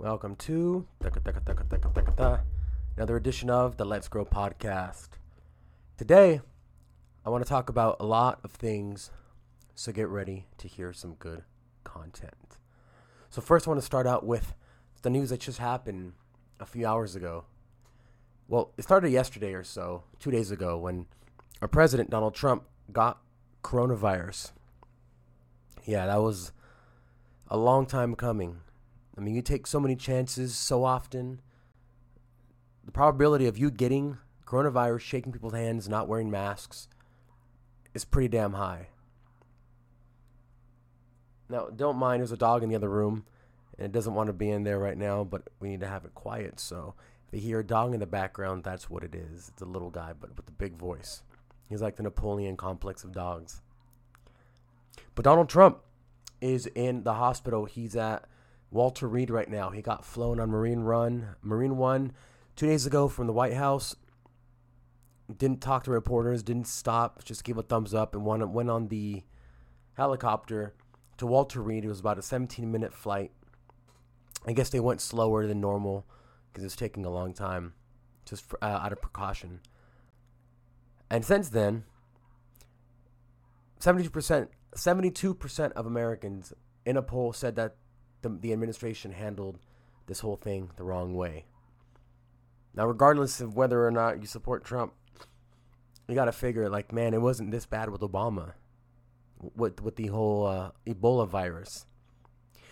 Welcome to another edition of the Let's Grow podcast. Today, I want to talk about a lot of things, so get ready to hear some good content. So, first, I want to start out with the news that just happened a few hours ago. Well, it started yesterday or so, two days ago, when our president, Donald Trump, got coronavirus. Yeah, that was a long time coming. I mean, you take so many chances so often. The probability of you getting coronavirus, shaking people's hands, not wearing masks, is pretty damn high. Now, don't mind, there's a dog in the other room, and it doesn't want to be in there right now, but we need to have it quiet. So if you hear a dog in the background, that's what it is. It's a little guy, but with a big voice. He's like the Napoleon complex of dogs. But Donald Trump is in the hospital. He's at Walter Reed right now. He got flown on Marine Run, Marine One, two days ago from the White House. Didn't talk to reporters, didn't stop, just gave a thumbs up and went, on the helicopter to Walter Reed. It was about a 17 minute flight. I guess they went slower than normal because it was taking a long time, just for, uh, out of precaution. And since then, 72%, 72% of Americans in a poll said that the, the administration handled this whole thing the wrong way. Now, regardless of whether or not you support Trump, you got to figure, like, man, it wasn't this bad with Obama, with, with the whole uh, Ebola virus.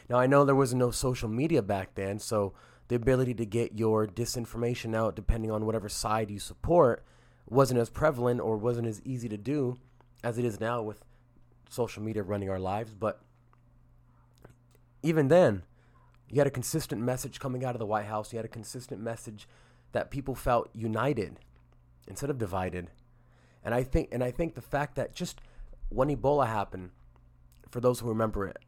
Now, I know there was no social media back then, so the ability to get your disinformation out, depending on whatever side you support, wasn't as prevalent or wasn't as easy to do as it is now with social media running our lives. But even then, you had a consistent message coming out of the White House. You had a consistent message that people felt united instead of divided. And I think and I think the fact that just when Ebola happened, for those who remember it,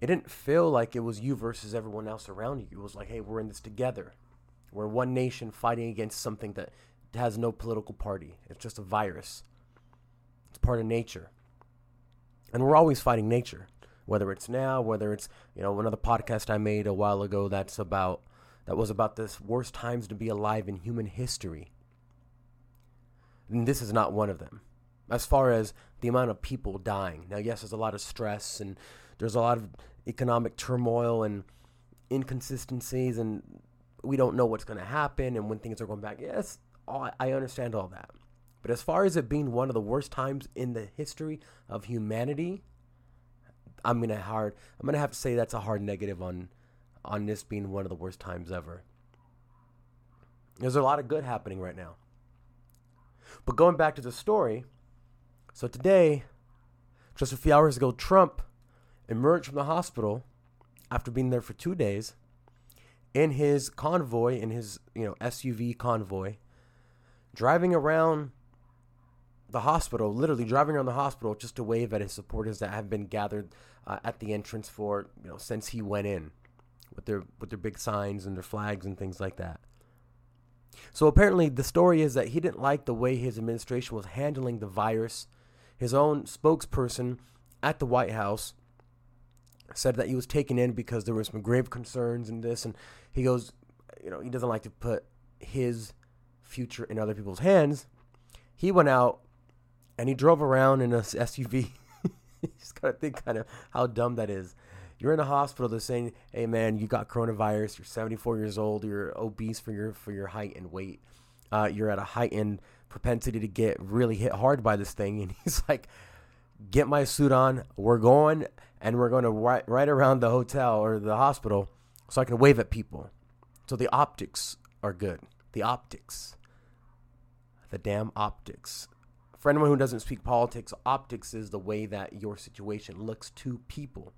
it didn't feel like it was you versus everyone else around you. It was like, hey, we're in this together. We're one nation fighting against something that has no political party. It's just a virus. It's part of nature. And we're always fighting nature, whether it's now, whether it's, you know, another podcast I made a while ago that's about that was about the worst times to be alive in human history. And this is not one of them. As far as the amount of people dying. Now, yes, there's a lot of stress and there's a lot of economic turmoil and inconsistencies and we don't know what's going to happen and when things are going back. Yes, all, I understand all that. But as far as it being one of the worst times in the history of humanity, I'm gonna hard. I'm gonna have to say that's a hard negative on on this being one of the worst times ever. There's a lot of good happening right now. But going back to the story, so today, just a few hours ago, Trump emerged from the hospital after being there for two days in his convoy, in his you know SUV convoy, driving around the hospital, literally driving around the hospital just to wave at his supporters that have been gathered uh, at the entrance for you know since he went in, with their with their big signs and their flags and things like that. So apparently, the story is that he didn't like the way his administration was handling the virus. His own spokesperson at the White House said that he was taken in because there were some grave concerns in this, and he goes, you know, he doesn't like to put his future in other people's hands. He went out and he drove around in a SUV. you just gotta think kind of how dumb that is. You're in a hospital. They're saying, "Hey, man, you got coronavirus. You're 74 years old. You're obese for your for your height and weight. Uh, you're at a heightened propensity to get really hit hard by this thing." And he's like, "Get my suit on. We're going, and we're going to right right around the hotel or the hospital, so I can wave at people. So the optics are good. The optics." The damn optics for anyone who doesn't speak politics, optics is the way that your situation looks to people.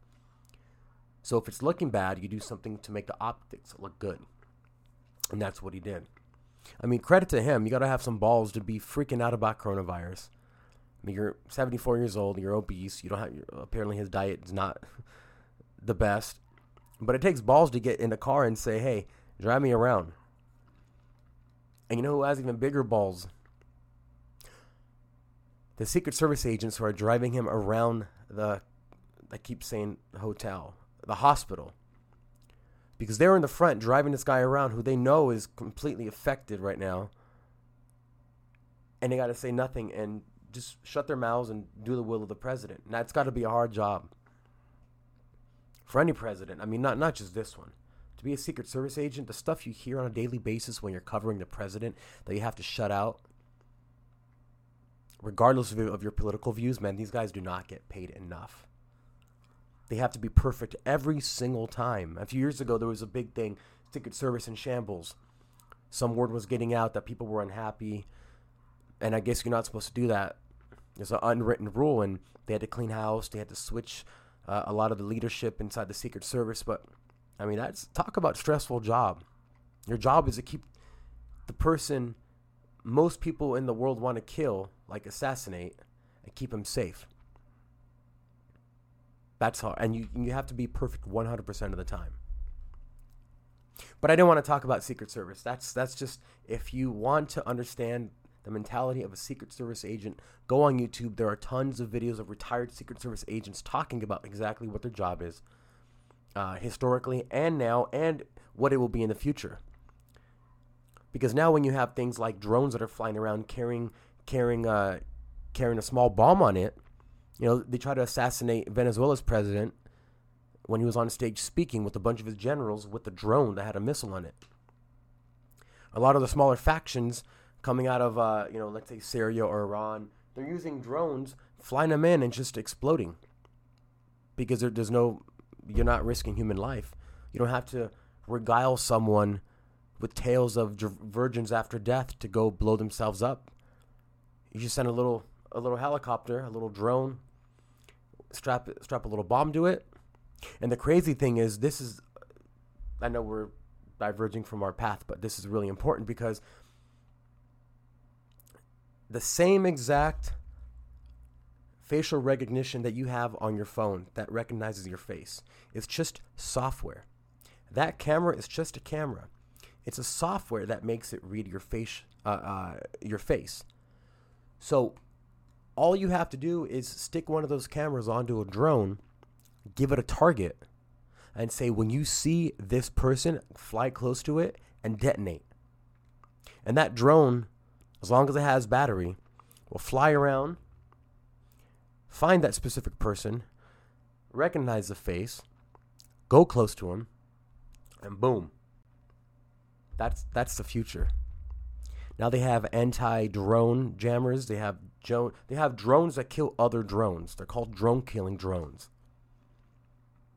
So if it's looking bad, you do something to make the optics look good. And that's what he did. I mean, credit to him. You got to have some balls to be freaking out about coronavirus. I mean, you're 74 years old, you're obese, you don't have apparently his diet is not the best. But it takes balls to get in the car and say, "Hey, drive me around." And you know who has even bigger balls? The Secret Service agents who are driving him around the, I keep saying hotel, the hospital, because they're in the front driving this guy around who they know is completely affected right now. And they got to say nothing and just shut their mouths and do the will of the president. And that's got to be a hard job for any president. I mean, not not just this one. To be a Secret Service agent, the stuff you hear on a daily basis when you're covering the president that you have to shut out, regardless of, your political views, man, these guys do not get paid enough. They have to be perfect every single time. A few years ago, there was a big thing Secret Service in shambles. Some word was getting out that people were unhappy. And I guess you're not supposed to do that. It's an unwritten rule, and they had to clean house. They had to switch uh, a lot of the leadership inside the Secret Service. But I mean, that's talk about stressful job. Your job is to keep the person most people in the world want to kill, like assassinate, and keep them safe. That's hard, and you you have to be perfect 100% of the time. But I didn't want to talk about Secret Service. That's that's just if you want to understand the mentality of a Secret Service agent, go on YouTube. There are tons of videos of retired Secret Service agents talking about exactly what their job is, uh, historically and now, and what it will be in the future. Because now, when you have things like drones that are flying around carrying carrying uh, carrying a small bomb on it, you know, they try to assassinate Venezuela's president when he was on stage speaking with a bunch of his generals with a drone that had a missile on it. A lot of the smaller factions coming out of, uh, you know, let's say Syria or Iran, they're using drones, flying them in and just exploding because there, there's no, you're not risking human life. You don't have to regale someone with tales of virgins after death to go blow themselves up. You just send a little a little helicopter, a little drone, strap strap a little bomb to it. And the crazy thing is, this is, I know we're diverging from our path, but this is really important because the same exact facial recognition that you have on your phone that recognizes your face is just software. That camera is just a camera. It's a software that makes it read your face, uh, uh, your face. So all you have to do is stick one of those cameras onto a drone, give it a target, and say, when you see this person, fly close to it and detonate. And that drone, as long as it has battery, will fly around, find that specific person, recognize the face, go close to him, and boom. That's that's the future. Now they have anti-drone jammers. They have drone. They have drones that kill other drones. They're called drone killing drones.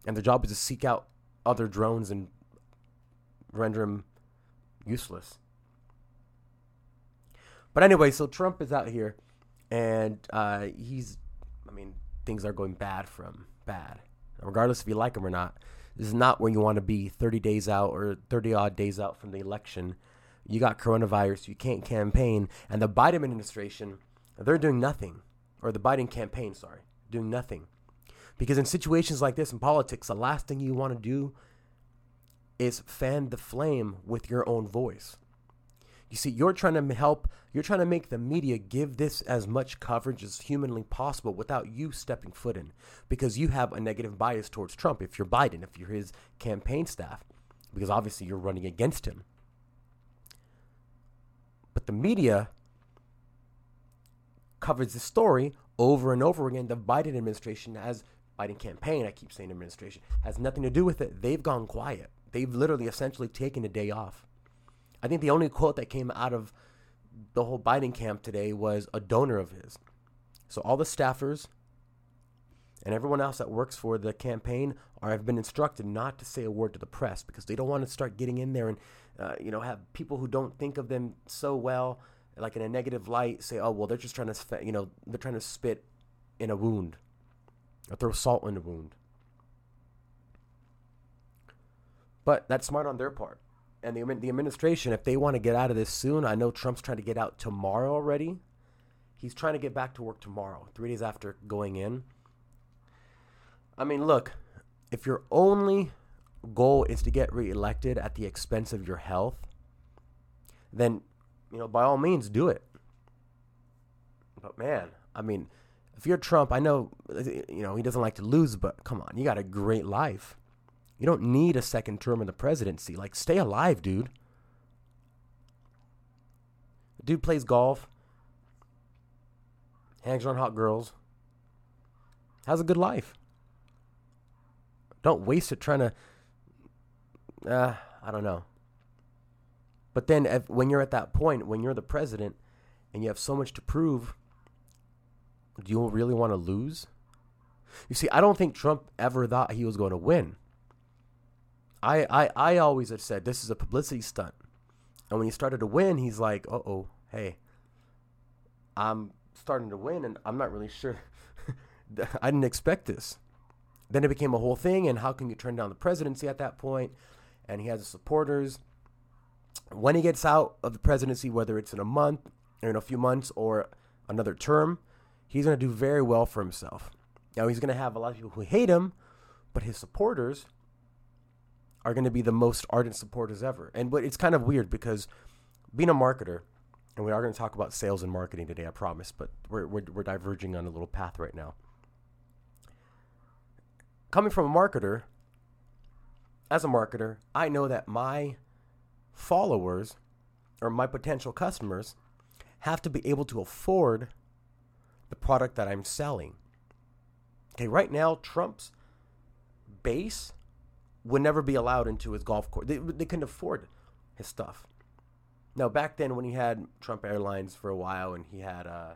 And their job is to seek out other drones and render them useless. But anyway, so Trump is out here, and uh, he's. I mean, things are going bad for him. Bad. Regardless if you like him or not, this is not where you want to be 30 days out or 30 odd days out from the election you got coronavirus, you can't campaign, and the Biden administration, they're doing nothing, or the Biden campaign, sorry, doing nothing. Because in situations like this in politics, the last thing you want to do is fan the flame with your own voice. You see, you're trying to help, you're trying to make the media give this as much coverage as humanly possible without you stepping foot in because you have a negative bias towards Trump if you're Biden, if you're his campaign staff, because obviously you're running against him. But the media covers the story over and over again. The Biden administration has Biden campaign, I keep saying administration, has nothing to do with it. They've gone quiet. They've literally essentially taken a day off. I think the only quote that came out of the whole Biden camp today was a donor of his. So all the staffers and everyone else that works for the campaign are have been instructed not to say a word to the press because they don't want to start getting in there and uh, you know have people who don't think of them so well like in a negative light say oh well they're just trying to you know they're trying to spit in a wound or throw salt in a wound. But that's smart on their part. And the, the administration if they want to get out of this soon i know trump's trying to get out tomorrow already. He's trying to get back to work tomorrow three days after going in I mean, look, if your only goal is to get reelected at the expense of your health, then, you know, by all means, do it. But man, I mean, if you're Trump, I know, you know, he doesn't like to lose, but come on, you got a great life. You don't need a second term in the presidency. Like, stay alive, dude. The dude plays golf, hangs around hot girls, has a good life. Don't waste it trying to. Uh, I don't know. But then, if, when you're at that point, when you're the president and you have so much to prove, do you really want to lose? You see, I don't think Trump ever thought he was going to win. I, I, I always have said this is a publicity stunt. And when he started to win, he's like, uh oh, hey, I'm starting to win and I'm not really sure. I didn't expect this. Then it became a whole thing. And how can you turn down the presidency at that point? And he has supporters. When he gets out of the presidency, whether it's in a month or in a few months or another term, he's going to do very well for himself. Now, he's going to have a lot of people who hate him, but his supporters are going to be the most ardent supporters ever. And but it's kind of weird because being a marketer, and we are going to talk about sales and marketing today, I promise, but we're, we're, we're diverging on a little path right now. Coming from a marketer, as a marketer, I know that my followers or my potential customers have to be able to afford the product that I'm selling. Okay, right now, Trump's base would never be allowed into his golf course. They, they couldn't afford his stuff. Now, back then, when he had Trump Airlines for a while and he had uh,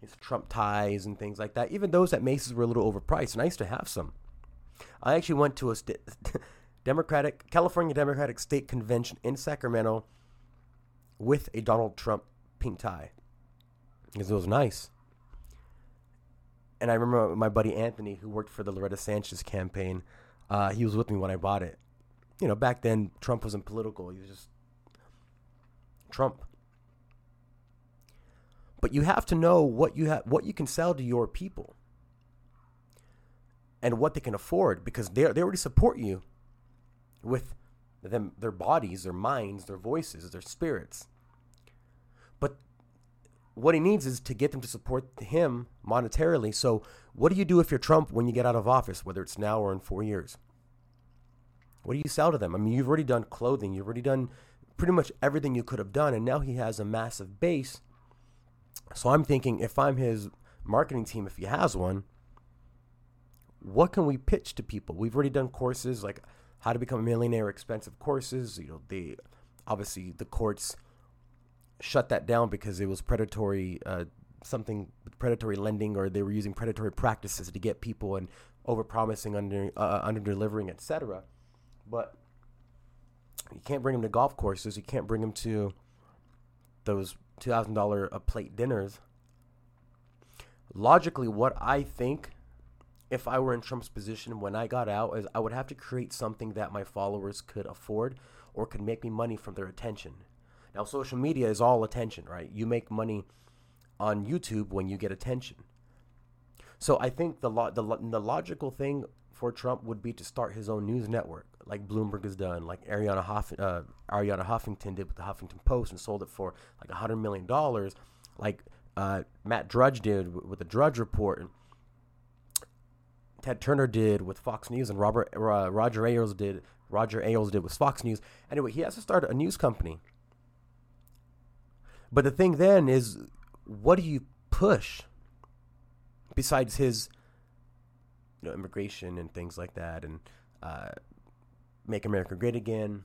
his Trump ties and things like that, even those at Macy's were a little overpriced, and I used to have some. I actually went to a st- Democratic California Democratic State Convention in Sacramento with a Donald Trump pink tie because it was nice. And I remember my buddy Anthony, who worked for the Loretta Sanchez campaign, uh, he was with me when I bought it. You know, back then Trump wasn't political; he was just Trump. But you have to know what you have, what you can sell to your people, and what they can afford, because they they already support you with them, their bodies, their minds, their voices, their spirits. But what he needs is to get them to support him monetarily. So, what do you do if you're Trump when you get out of office, whether it's now or in four years? What do you sell to them? I mean, you've already done clothing, you've already done pretty much everything you could have done, and now he has a massive base. So, I'm thinking if I'm his marketing team, if he has one, what can we pitch to people? We've already done courses like how to become a millionaire, expensive courses. You know, they obviously the courts shut that down because it was predatory, uh, something predatory lending, or they were using predatory practices to get people and overpromising, under uh, under delivering, etc. But you can't bring them to golf courses. You can't bring them to those two thousand dollar a plate dinners. Logically, what I think, if I were in Trump's position when I got out, is I would have to create something that my followers could afford or could make me money from their attention. Now, social media is all attention, right? You make money on YouTube when you get attention. So I think the lo- the, lo- the logical thing for Trump would be to start his own news network, like Bloomberg has done, like Arianna Huff- uh, Arianna Huffington did with the Huffington Post and sold it for like hundred million dollars, like uh, Matt Drudge did with the Drudge Report, Ted Turner did with Fox News, and Robert uh, Roger Ailes did Roger Ailes did with Fox News. Anyway, he has to start a news company but the thing then is, what do you push besides his, you know, immigration and things like that, and uh, make America great again?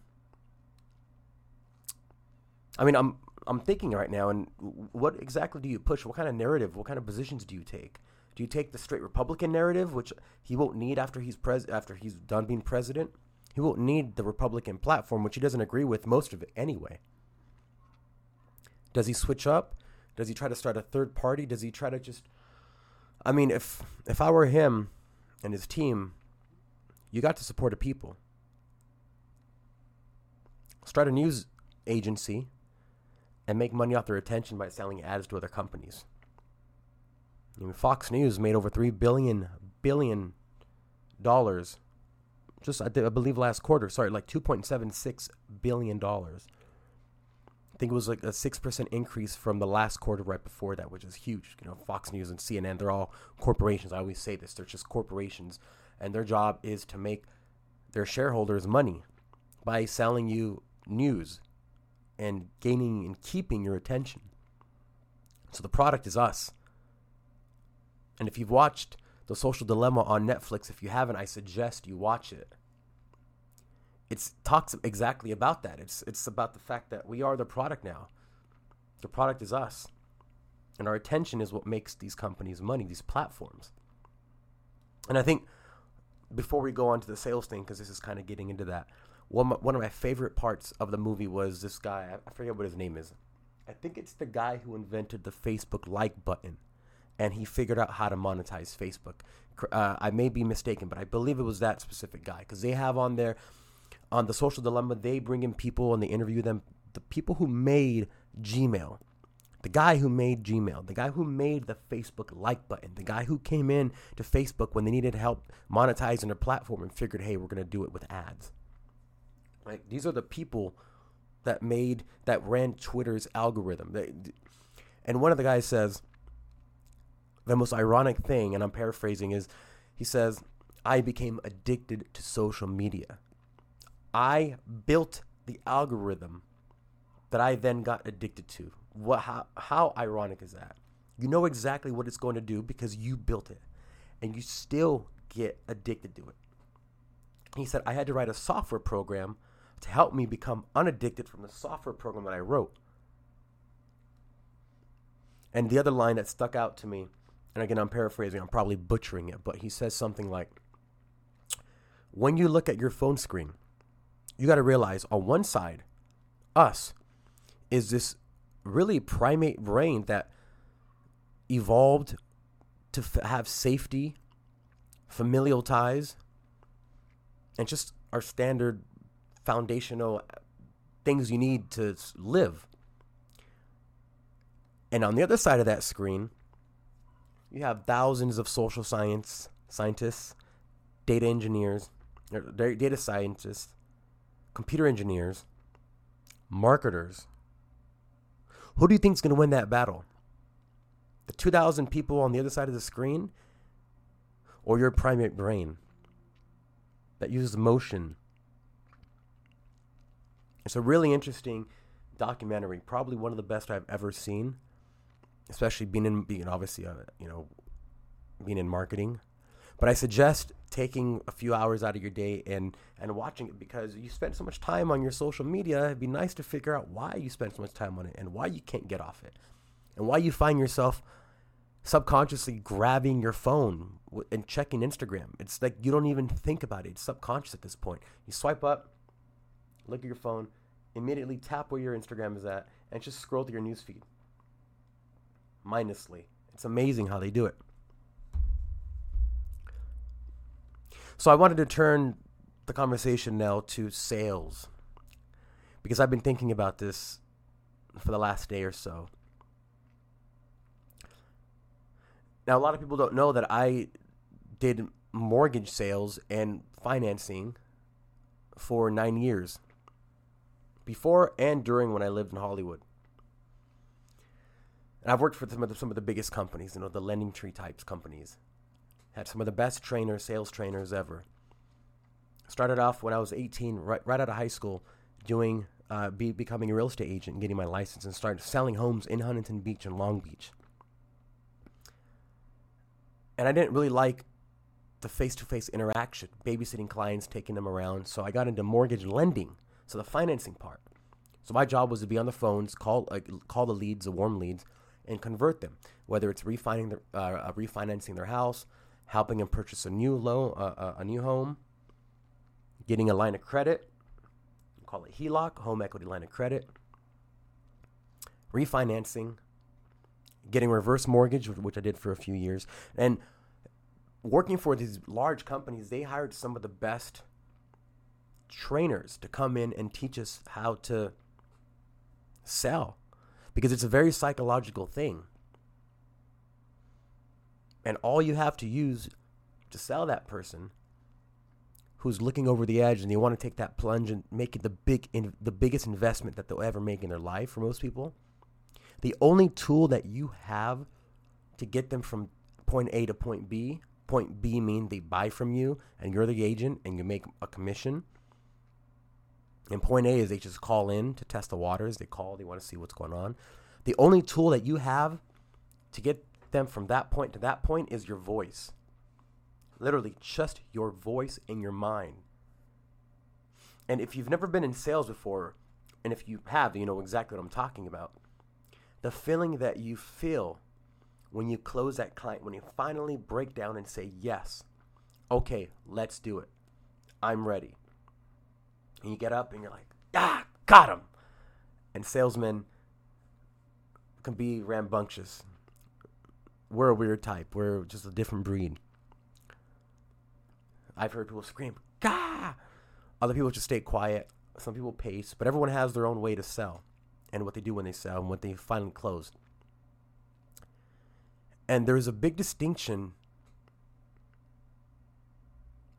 I mean, I'm I'm thinking right now, and what exactly do you push? What kind of narrative? What kind of positions do you take? Do you take the straight Republican narrative, which he won't need after he's pres after he's done being president? He won't need the Republican platform, which he doesn't agree with most of it anyway. Does he switch up? Does he try to start a third party? Does he try to just I mean, if if I were him and his team, you got to support the people. Start a news agency and make money off their attention by selling ads to other companies. I mean, Fox News made over three billion billion dollars. Just I, I believe last quarter. Sorry, like two point seven six billion dollars I think it was like a six percent increase from the last quarter right before that, which is huge. You know, Fox News and CNN, they're all corporations. I always say this: they're just corporations, and their job is to make their shareholders money by selling you news and gaining and keeping your attention. So the product is us. And if you've watched The Social Dilemma on Netflix, if you haven't, I suggest you watch it. It talks exactly about that. It's it's about the fact that we are the product now. The product is us. And our attention is what makes these companies money, these platforms. And I think before we go on to the sales thing, because this is kind of getting into that, one, one of my favorite parts of the movie was this guy. I forget what his name is. I think it's the guy who invented the Facebook like button, and he figured out how to monetize Facebook. Uh, I may be mistaken, but I believe it was that specific guy because they have on there, on the Social Dilemma, they bring in people and they interview them. The people who made Gmail, the guy who made Gmail, the guy who made the Facebook like button, the guy who came in to Facebook when they needed help monetizing their platform and figured, hey, we're going to do it with ads. Like these are the people that made that ran Twitter's algorithm. They, and one of the guys says the most ironic thing, and I'm paraphrasing, is he says, "I became addicted to social media. I built the algorithm that I then got addicted to. What? How, how ironic is that? You know exactly what it's going to do because you built it, and you still get addicted to it." He said, "I had to write a software program." to help me become unaddicted from the software program that I wrote. And the other line that stuck out to me, and again, I'm paraphrasing, I'm probably butchering it, but he says something like, When you look at your phone screen, you got to realize on one side, us, is this really primate brain that evolved to f- have safety, familial ties, and just our standard foundational things you need to live. And on the other side of that screen, you have thousands of social science scientists, data engineers, er, data scientists, computer engineers, marketers. Who do you think is going to win that battle? The 2,000 people on the other side of the screen or your primate brain that uses motion it's a really interesting documentary, probably one of the best I've ever seen, especially being in being obviously uh, you know being in marketing. But I suggest taking a few hours out of your day and and watching it because you spend so much time on your social media. It'd be nice to figure out why you spend so much time on it and why you can't get off it, and why you find yourself subconsciously grabbing your phone and checking Instagram. It's like you don't even think about it. It's subconscious at this point. You swipe up, look at your phone, immediately tap where your Instagram is at, and just scroll through your newsfeed. Mindlessly. It's amazing how they do it. So I wanted to turn the conversation now to sales because I've been thinking about this for the last day or so. Now, a lot of people don't know that I did mortgage sales and financing for nine years before and during when I lived in Hollywood. And I've worked for some of the, some of the biggest companies, you know, the lending tree types companies. Had some of the best trainers, sales trainers ever. Started off when I was 18, right, right out of high school, doing uh, be, becoming a real estate agent getting my license and started selling homes in Huntington Beach and Long Beach. And I didn't really like the face to face interaction, babysitting clients, taking them around. So I got into mortgage lending so the financing part. So my job was to be on the phones, call uh, call the leads, the warm leads, and convert them. Whether it's refinancing their, uh, uh, refinancing their house, helping them purchase a new loan, uh, uh a new home, getting a line of credit, call it HELOC, home equity line of credit, refinancing, getting reverse mortgage, which I did for a few years, and working for these large companies. They hired some of the best trainers to come in and teach us how to sell because it's a very psychological thing. And all you have to use to sell that person who's looking over the edge and they want to take that plunge and make it the big in, the biggest investment that they'll ever make in their life for most people. The only tool that you have to get them from point A to point B point B mean they buy from you and you're the agent and you make a commission. And point A is they just call in to test the waters. They call, they want to see what's going on. The only tool that you have to get them from that point to that point is your voice. Literally, just your voice in your mind. And if you've never been in sales before, and if you have, you know exactly what I'm talking about. The feeling that you feel when you close that client, when you finally break down and say, Yes, okay, let's do it. I'm ready. And you get up and you're like, Ah, got him. And salesmen can be rambunctious. We're a weird type, we're just a different breed. I've heard people scream, Gah! Other people just stay quiet. Some people pace, but everyone has their own way to sell and what they do when they sell and what they finally close. And there's a big distinction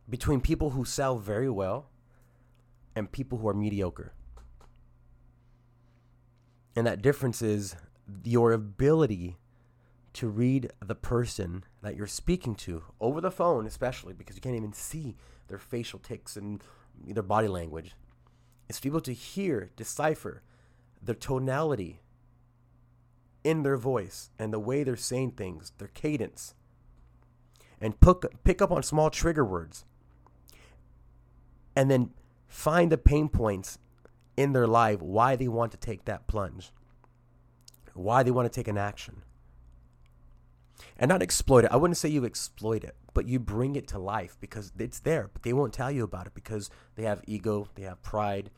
between people who sell very well and people who are mediocre. And that difference is your ability to read the person that you're speaking to over the phone, especially because you can't even see their facial tics and their body language. It's to be able to hear, decipher the tonality in their voice and the way they're saying things, their cadence, and pick, pick up on small trigger words. And then find the pain points in their life, why they want to take that plunge, why they want to take an action. And not exploit it. I wouldn't say you exploit it, but you bring it to life because it's there, but they won't tell you about it because they have ego, they have pride,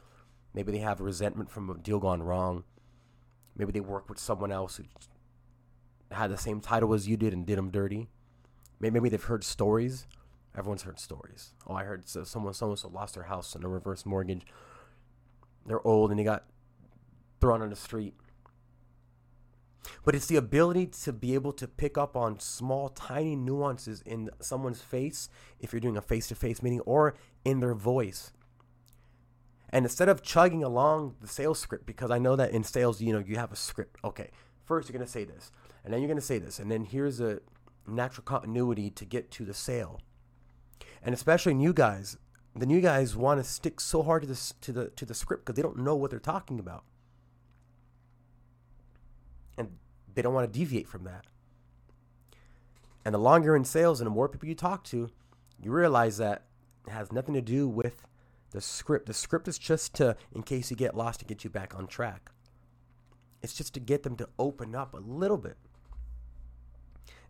maybe they have resentment from a deal gone wrong. Maybe they work with someone else who had the same title as you did and did them dirty. Maybe they've heard stories. Everyone's heard stories. Oh, I heard someone someone so lost their house in a reverse mortgage. They're old and they got thrown on the street. But it's the ability to be able to pick up on small, tiny nuances in someone's face if you're doing a face to face meeting or in their voice. And instead of chugging along the sales script, because I know that in sales, you know, you have a script. Okay, first you're going to say this, and then you're going to say this, and then here's a natural continuity to get to the sale. And especially new guys, the new guys want to stick so hard to the to the to the script because they don't know what they're talking about, and they don't want to deviate from that. And the longer in sales and the more people you talk to, you realize that it has nothing to do with the script. The script is just to, in case you get lost, to get you back on track. It's just to get them to open up a little bit.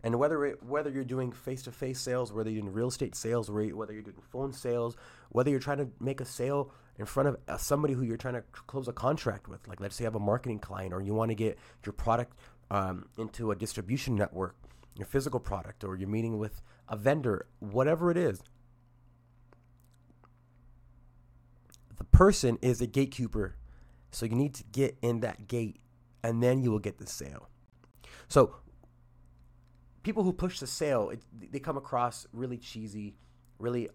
And whether it, whether you're doing face-to-face sales, whether you're doing real estate sales, whether you're doing phone sales, whether you're trying to make a sale in front of uh, somebody who you're trying to close a contract with, like let's say you have a marketing client, or you want to get your product um, into a distribution network, your physical product, or you're meeting with a vendor, whatever it is, the person is a gatekeeper. So you need to get in that gate and then you will get the sale. So people who push the sale, it, they come across really cheesy, really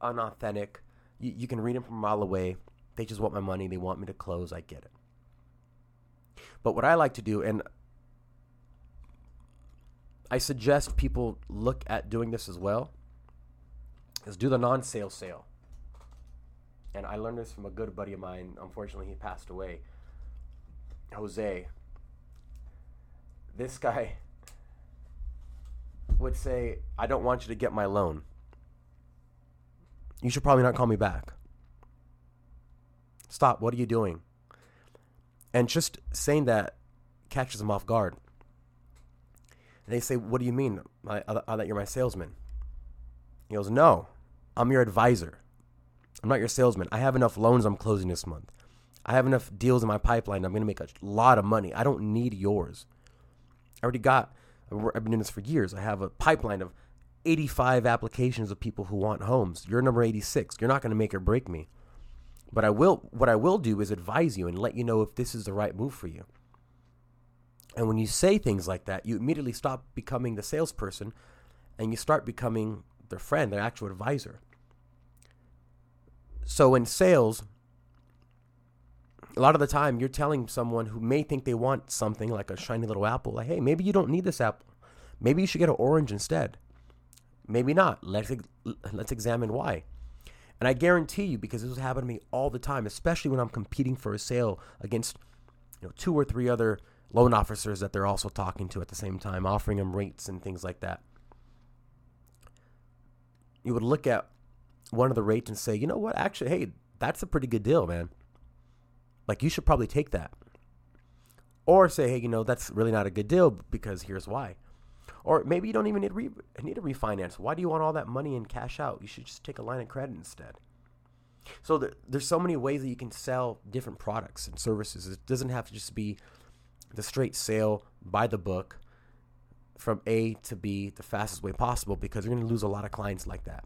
unauthentic. You, you can read them from a mile away. They just want my money. They want me to close. I get it. But what I like to do, and I suggest people look at doing this as well, is do the non sale sale and I learned this from a good buddy of mine. Unfortunately, he passed away. Jose. This guy would say, I don't want you to get my loan. You should probably not call me back. Stop. What are you doing? And just saying that catches them off guard. And they say, What do you mean? I, I, I that you're my salesman. He goes, No, I'm your advisor. I'm not your salesman. I have enough loans I'm closing this month. I have enough deals in my pipeline. I'm going to make a lot of money. I don't need yours. I already got, I've been doing this for years. I have a pipeline of 85 applications of people who want homes. You're number 86. You're not going to make or break me. But I will, what I will do is advise you and let you know if this is the right move for you. And when you say things like that, you immediately stop becoming the salesperson and you start becoming their friend, their actual advisor. So in sales, a lot of the time you're telling someone who may think they want something like a shiny little apple, like, hey, maybe you don't need this apple. Maybe you should get an orange instead. Maybe not. Let's let's examine why. And I guarantee you, because this has happened to me all the time, especially when I'm competing for a sale against you know two or three other loan officers that they're also talking to at the same time, offering them rates and things like that. You would look at one of the rates and say, you know what, actually, hey, that's a pretty good deal, man. Like you should probably take that. Or say, hey, you know, that's really not a good deal because here's why. Or maybe you don't even need, re- need a refinance. Why do you want all that money in cash out? You should just take a line of credit instead. So there, there's so many ways that you can sell different products and services. It doesn't have to just be the straight sale by the book from A to B the fastest way possible because you're going to lose a lot of clients like that.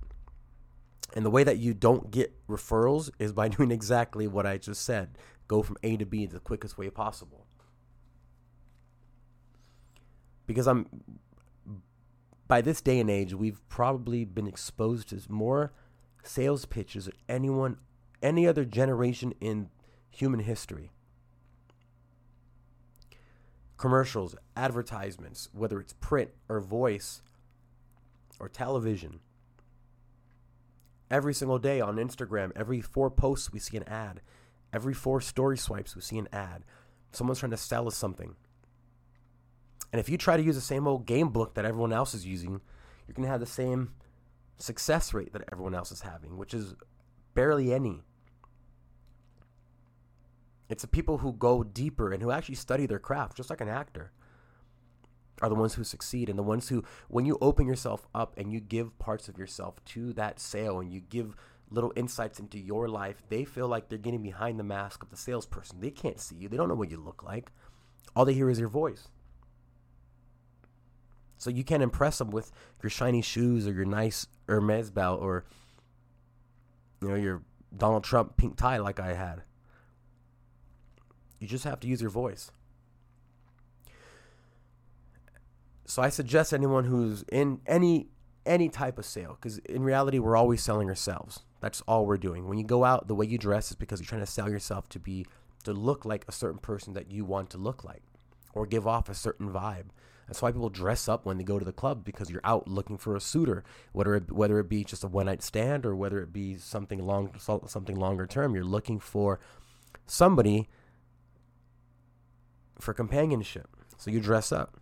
And the way that you don't get referrals is by doing exactly what I just said go from A to B in the quickest way possible. Because I'm, by this day and age, we've probably been exposed to more sales pitches than anyone, any other generation in human history. Commercials, advertisements, whether it's print or voice or television. Every single day on Instagram, every four posts, we see an ad. Every four story swipes, we see an ad. Someone's trying to sell us something. And if you try to use the same old game book that everyone else is using, you're going to have the same success rate that everyone else is having, which is barely any. It's the people who go deeper and who actually study their craft, just like an actor, are the ones who succeed. And the ones who, when you open yourself up and you give parts of yourself to that sale and you give little insights into your life, they feel like they're getting behind the mask of the salesperson. They can't see you, they don't know what you look like. All they hear is your voice. So you can't impress them with your shiny shoes or your nice Hermes belt or you know your Donald Trump pink tie like I had. You just have to use your voice. So I suggest anyone who's in any any type of sale because in reality we're always selling ourselves that's all we're doing. When you go out the way you dress is because you're trying to sell yourself to be to look like a certain person that you want to look like or give off a certain vibe. That's why people dress up when they go to the club because you're out looking for a suitor whether it, whether it be just a one night stand or whether it be something long something longer term you're looking for somebody for companionship. So you dress up.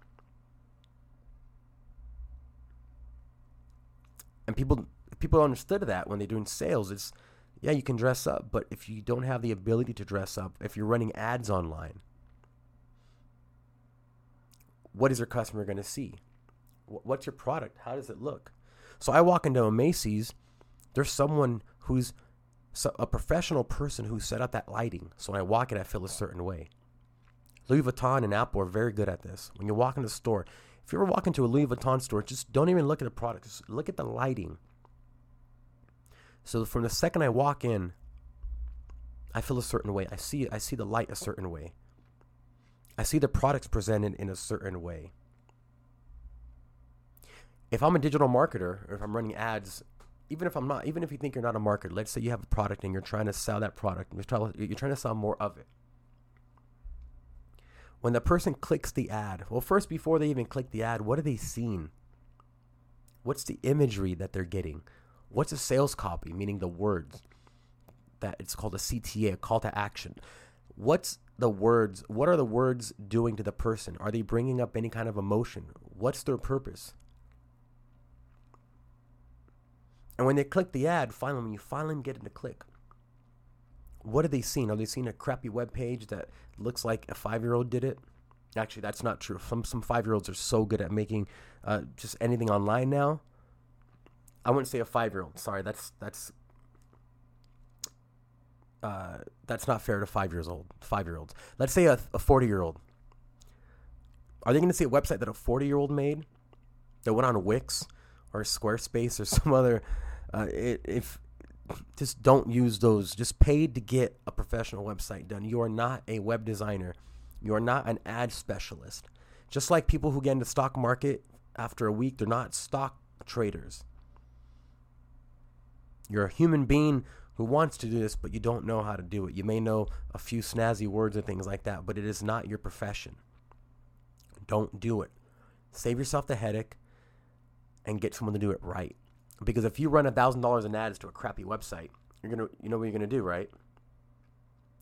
And people people understood that when they're doing sales. It's yeah, you can dress up, but if you don't have the ability to dress up, if you're running ads online, what is your customer going to see? What's your product? How does it look? So I walk into a Macy's, there's someone who's a professional person who set up that lighting. So when I walk in, I feel a certain way. Louis Vuitton and Apple are very good at this. When you walk in the store, if you ever walk into a Louis Vuitton store, just don't even look at the product. Just look at the lighting. So from the second I walk in, I feel a certain way. I see I see the light a certain way. I see the products presented in a certain way. If I'm a digital marketer or if I'm running ads, even if I'm not, even if you think you're not a marketer, let's say you have a product and you're trying to sell that product, you're trying, you're trying to sell more of it when the person clicks the ad, well, first, before they even click the ad, what are they seeing? What's the imagery that they're getting? What's a sales copy, meaning the words? That it's called a CTA, a call to action. What's the words? What are the words doing to the person? Are they bringing up any kind of emotion? What's their purpose? And when they click the ad, finally, when you finally get it to click, what are they seeing? Are they seeing a crappy web page that looks like a five year old did it? Actually, that's not true. Some some five year olds are so good at making uh, just anything online now. I wouldn't say a five year old. Sorry, that's that's uh, that's not fair to five years old. Five year olds. Let's say a forty year old. Are they going to see a website that a forty year old made that went on Wix or Squarespace or some other? Uh, it, if just don't use those. Just pay to get a professional website done. You are not a web designer. You are not an ad specialist. Just like people who get into stock market after a week, they're not stock traders. You're a human being who wants to do this, but you don't know how to do it. You may know a few snazzy words and things like that, but it is not your profession. Don't do it. Save yourself the headache. and get someone to do it right. Because if you run a thousand dollars in ads to a crappy website, you're gonna you know what you're gonna do, right?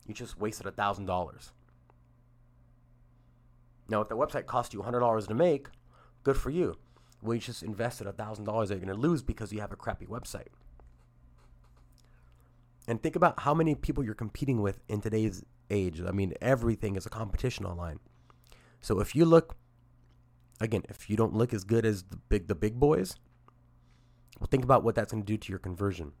You just wasted a thousand dollars. Now, if the website cost you hundred dollars to make, good for you. Well, you just invested a thousand dollars that you're gonna lose because you have a crappy website. And think about how many people you're competing with in today's age. I mean, everything is a competition online. So if you look, again, if you don't look as good as the big the big boys, well, think about what that's going to do to your conversion.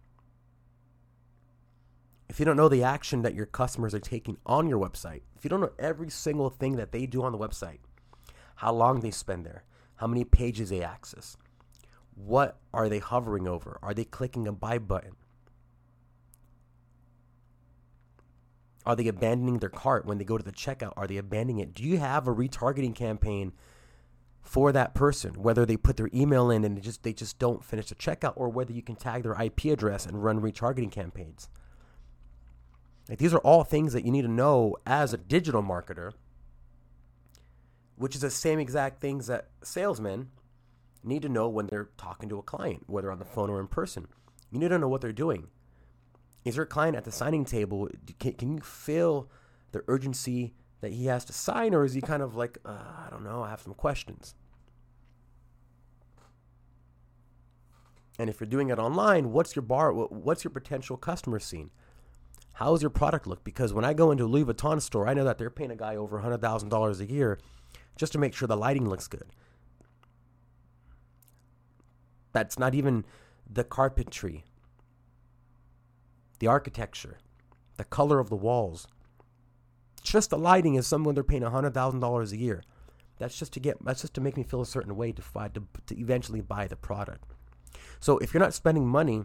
If you don't know the action that your customers are taking on your website, if you don't know every single thing that they do on the website, how long they spend there, how many pages they access, what are they hovering over? Are they clicking a buy button? Are they abandoning their cart when they go to the checkout? Are they abandoning it? Do you have a retargeting campaign for that person? Whether they put their email in and they just they just don't finish the checkout, or whether you can tag their IP address and run retargeting campaigns. Like these are all things that you need to know as a digital marketer, which is the same exact things that salesmen need to know when they're talking to a client, whether on the phone or in person. You need to know what they're doing. Is your client at the signing table? Can, can you feel the urgency that he has to sign, or is he kind of like, uh, I don't know, I have some questions? And if you're doing it online, what's your bar? What's your potential customer scene? How does your product look? Because when I go into a Louis Vuitton store, I know that they're paying a guy over $100,000 a year just to make sure the lighting looks good. That's not even the carpentry the architecture, the color of the walls. Just the lighting is someone they're paying hundred thousand dollars a year. That's just to get. That's just to make me feel a certain way to find to, to eventually buy the product. So if you're not spending money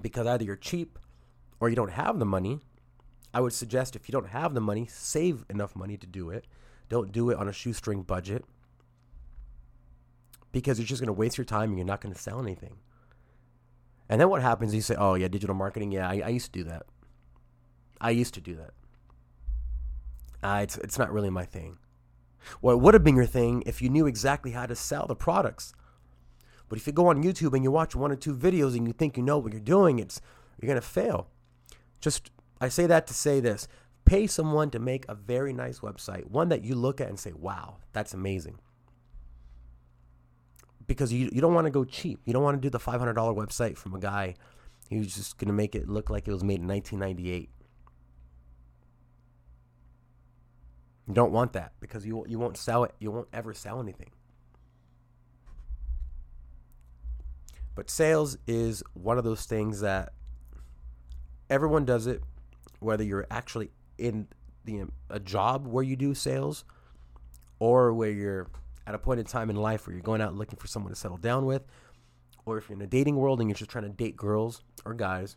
because either you're cheap or you don't have the money, I would suggest if you don't have the money, save enough money to do it. Don't do it on a shoestring budget because you're just going to waste your time and you're not going to sell anything. And then what happens? You say, "Oh yeah, digital marketing. Yeah, I, I used to do that. I used to do that. Uh, it's it's not really my thing. Well, it would have been your thing if you knew exactly how to sell the products. But if you go on YouTube and you watch one or two videos and you think you know what you're doing, it's you're gonna fail. Just I say that to say this: pay someone to make a very nice website, one that you look at and say, "Wow, that's amazing." Because you, you don't want to go cheap. You don't want to do the $500 website from a guy who's just going to make it look like it was made in 1998. You don't want that because you you won't sell it. You won't ever sell anything. But sales is one of those things that everyone does it, whether you're actually in the a job where you do sales or where you're at a point in time in life where you're going out looking for someone to settle down with, or if you're in a dating world and you're just trying to date girls or guys,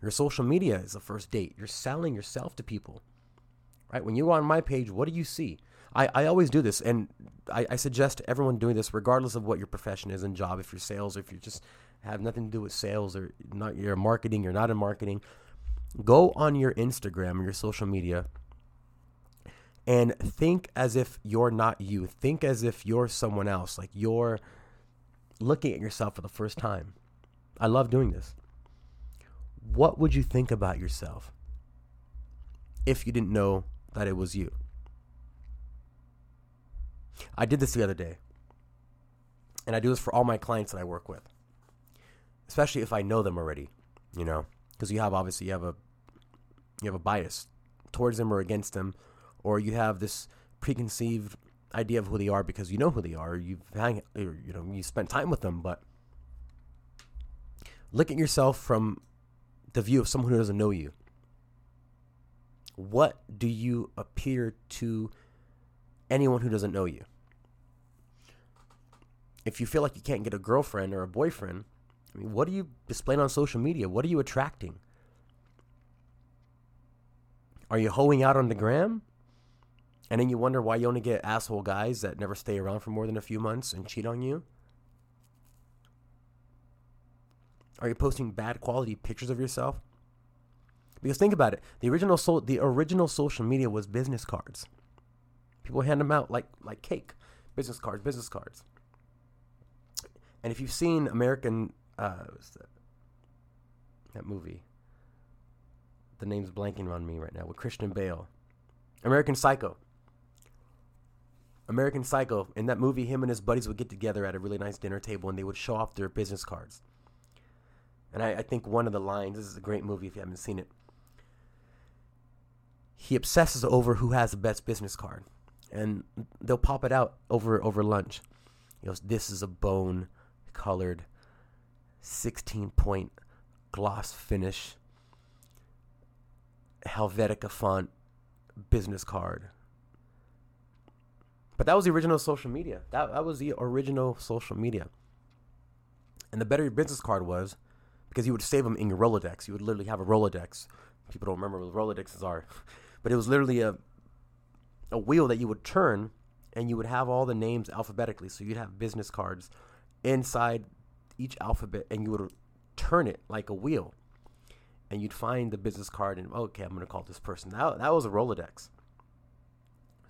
your social media is the first date. You're selling yourself to people, right? When you go on my page, what do you see? I, I always do this, and I, I suggest everyone doing this, regardless of what your profession is and job. If you're sales, or if you just have nothing to do with sales, or not you're marketing, you're not in marketing, go on your Instagram or your social media and think as if you're not you. Think as if you're someone else, like you're looking at yourself for the first time. I love doing this. What would you think about yourself if you didn't know that it was you? I did this the other day. And I do this for all my clients that I work with. Especially if I know them already, you know, because you have obviously you have a you have a bias towards them or against them or you have this preconceived idea of who they are because you know who they are. You've hang, or, you know, you spent time with them, but look at yourself from the view of someone who doesn't know you. What do you appear to anyone who doesn't know you? If you feel like you can't get a girlfriend or a boyfriend, I mean, what are you displaying on social media? What are you attracting? Are you hoeing out on the gram? And then you wonder why you only get asshole guys that never stay around for more than a few months and cheat on you? Are you posting bad quality pictures of yourself? Because think about it, the original so- the original social media was business cards. People hand them out like like cake, business cards, business cards. And if you've seen American, uh, that, that movie, the name's blanking on me right now with Christian Bale, American Psycho. American Psycho. In that movie, him and his buddies would get together at a really nice dinner table and they would show off their business cards. And I, I think one of the lines, this is a great movie if you haven't seen it. He obsesses over who has the best business card. And they'll pop it out over over lunch. He goes, This is a bone colored 16 point gloss finish Helvetica font business card. But that was the original social media. That, that was the original social media. And the better your business card was, because you would save them in your Rolodex. You would literally have a Rolodex. People don't remember what Rolodexes are, but it was literally a a wheel that you would turn, and you would have all the names alphabetically. So you'd have business cards inside each alphabet, and you would turn it like a wheel, and you'd find the business card, and okay, I'm gonna call this person. That that was a Rolodex.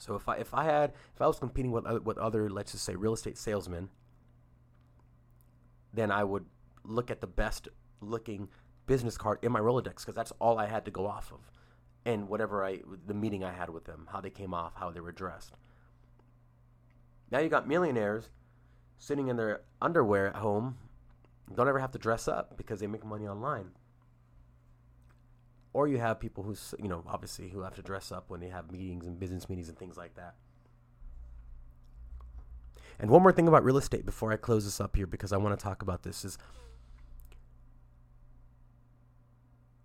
So if I if I had if I was competing with with other let's just say real estate salesmen, then I would look at the best looking business card in my Rolodex because that's all I had to go off of, and whatever I the meeting I had with them, how they came off, how they were dressed. Now you got millionaires sitting in their underwear at home, don't ever have to dress up because they make money online. Or you have people who, you know, obviously who have to dress up when they have meetings and business meetings and things like that. And one more thing about real estate before I close this up here, because I want to talk about this is,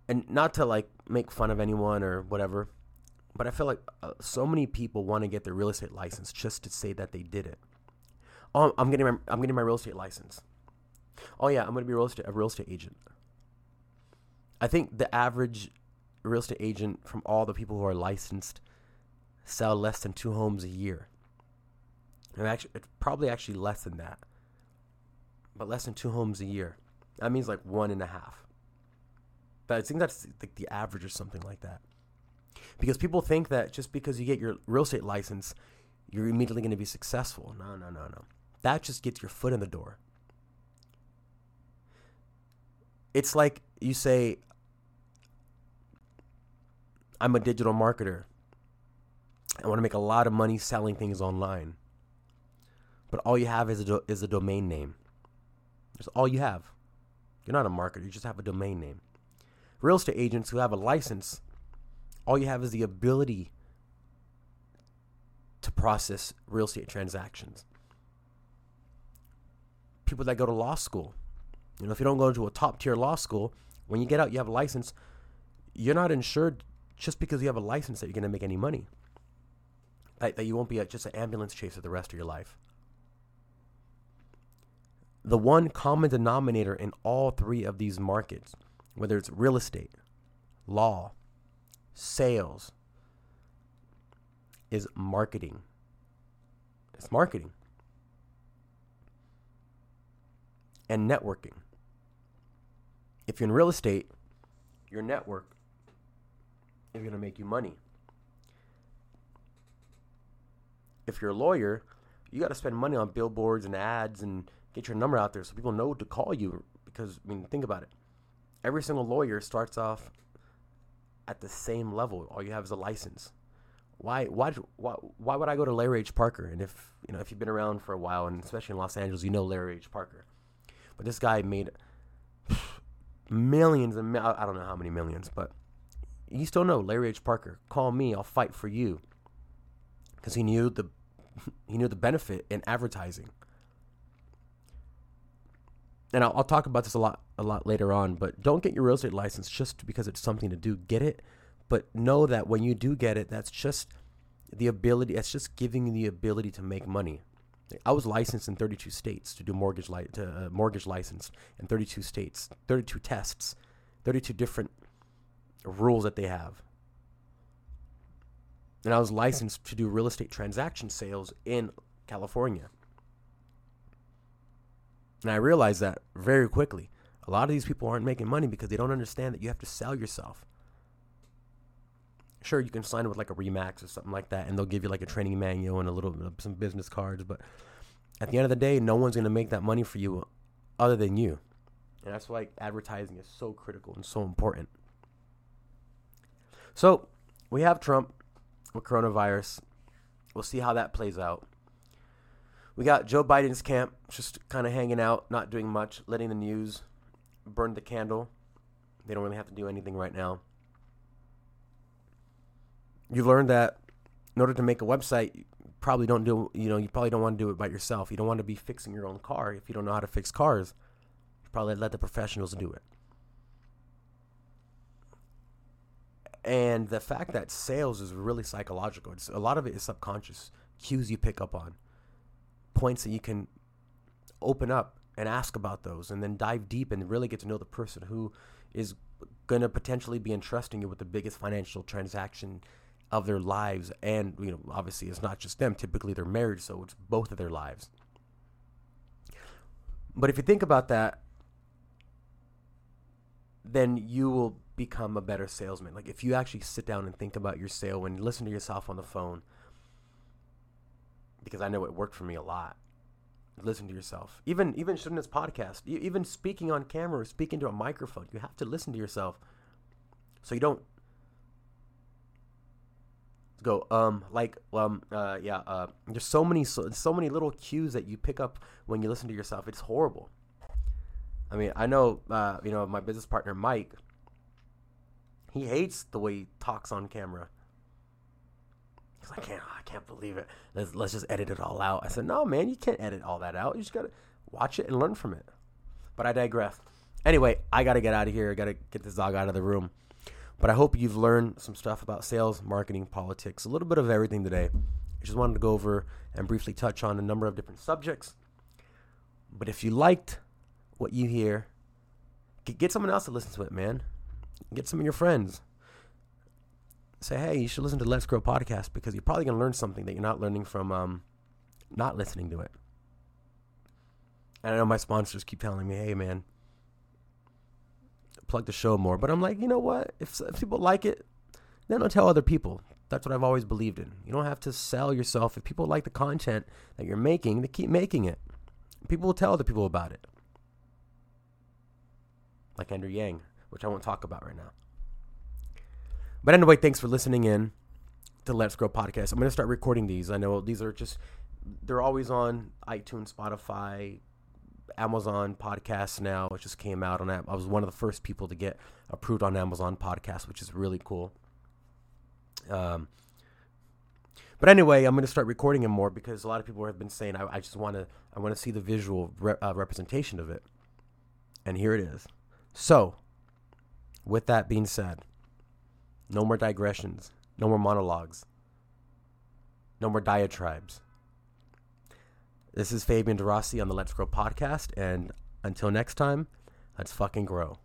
and not to like make fun of anyone or whatever, but I feel like uh, so many people want to get their real estate license just to say that they did it. Oh, I'm getting my, I'm getting my real estate license. Oh yeah, I'm going to be real estate a real estate agent. I think the average real estate agent from all the people who are licensed sell less than two homes a year. And actually, it's probably actually less than that, but less than two homes a year. That means like one and a half. But I think that's like the average or something like that. Because people think that just because you get your real estate license, you're immediately going to be successful. No, no, no, no. That just gets your foot in the door. It's like you say, I'm a digital marketer. I want to make a lot of money selling things online. But all you have is a, do- is a domain name. That's all you have. You're not a marketer, you just have a domain name. Real estate agents who have a license, all you have is the ability to process real estate transactions. People that go to law school, you know, if you don't go to a top tier law school, when you get out, you have a license, you're not insured just because you have a license that you're going to make any money. That, that you won't be a, just an ambulance chaser the rest of your life. The one common denominator in all three of these markets, whether it's real estate, law, sales, is marketing. It's marketing and networking. If you're in real estate, your network is going to make you money. If you're a lawyer, you got to spend money on billboards and ads and get your number out there so people know to call you. Because, I mean, think about it. Every single lawyer starts off at the same level. All you have is a license. Why, why, why, why would I go to Larry H. Parker? And if, you know, if you've been around for a while, and especially in Los Angeles, you know Larry H. Parker. But this guy made millions and I don't know how many millions, but you still know Larry H. Parker. Call me, I'll fight for you. Because he knew the he knew the benefit in advertising. And I'll, I'll, talk about this a lot a lot later on. But don't get your real estate license just because it's something to do. Get it, but know that when you do get it, that's just the ability. That's just giving you the ability to make money. I was licensed in 32 states to do mortgage li- to uh, mortgage license in 32 states, 32 tests, 32 different rules that they have. And I was licensed to do real estate transaction sales in California. And I realized that very quickly. A lot of these people aren't making money because they don't understand that you have to sell yourself. Sure, you can sign up with like a Remax or something like that, and they'll give you like a training manual and a little bit of some business cards. But at the end of the day, no one's going to make that money for you other than you. And that's why advertising is so critical and so important. So we have Trump with coronavirus. We'll see how that plays out. We got Joe Biden's camp just kind of hanging out, not doing much, letting the news burn the candle. They don't really have to do anything right now. You learned that in order to make a website, you probably don't do you know you probably don't want to do it by yourself. You don't want to be fixing your own car if you don't know how to fix cars. You probably let the professionals do it. And the fact that sales is really psychological. It's, a lot of it is subconscious cues you pick up on, points that you can open up and ask about those, and then dive deep and really get to know the person who is going to potentially be entrusting you with the biggest financial transaction of their lives. And, you know, obviously it's not just them. Typically they're married, so it's both of their lives. But if you think about that, then you will become a better salesman. Like if you actually sit down and think about your sale and listen to yourself on the phone, because I know it worked for me a lot. Listen to yourself. Even even shooting this podcast, even speaking on camera, or speaking to a microphone, you have to listen to yourself, so you don't go um like um uh yeah uh there's so many so, so many little cues that you pick up when you listen to yourself it's horrible i mean i know uh you know my business partner mike he hates the way he talks on camera. He's like, i can't i can't believe it. Let's, let's just edit it all out. I said no man you can't edit all that out. You just gotta watch it and learn from it. But i digress. Anyway i gotta get out of here. I gotta get this dog out of the room. But I hope you've learned some stuff about sales, marketing, politics, a little bit of everything today. I just wanted to go over and briefly touch on a number of different subjects. But if you liked what you hear, get someone else to listen to it, man. Get some of your friends. Say, hey, you should listen to Let's Grow podcast because you're probably going to learn something that you're not learning from um, not listening to it. And I know my sponsors keep telling me, hey, man, plug the show more. But I'm like, you know what? If, if people like it, then I'll tell other people. That's what I've always believed in. You don't have to sell yourself. If people like the content that you're making, they keep making it. People will tell other people about it. Like Andrew Yang, which I won't talk about right now. But anyway, thanks for listening in to Let's Grow podcast. I'm going to start recording these. I know these are just, they're always on iTunes, Spotify, Amazon Podcasts now. It just came out on that. I was one of the first people to get approved on Amazon Podcasts, which is really cool. Um, but anyway, I'm going to start recording them more because a lot of people have been saying I, I just want to I want to see the visual re- uh, representation of it, and here it is. So, with that being said, no more digressions, no more monologues, no more diatribes. This is Fabian DeRossi on the Let's Grow podcast, and until next time, let's fucking grow.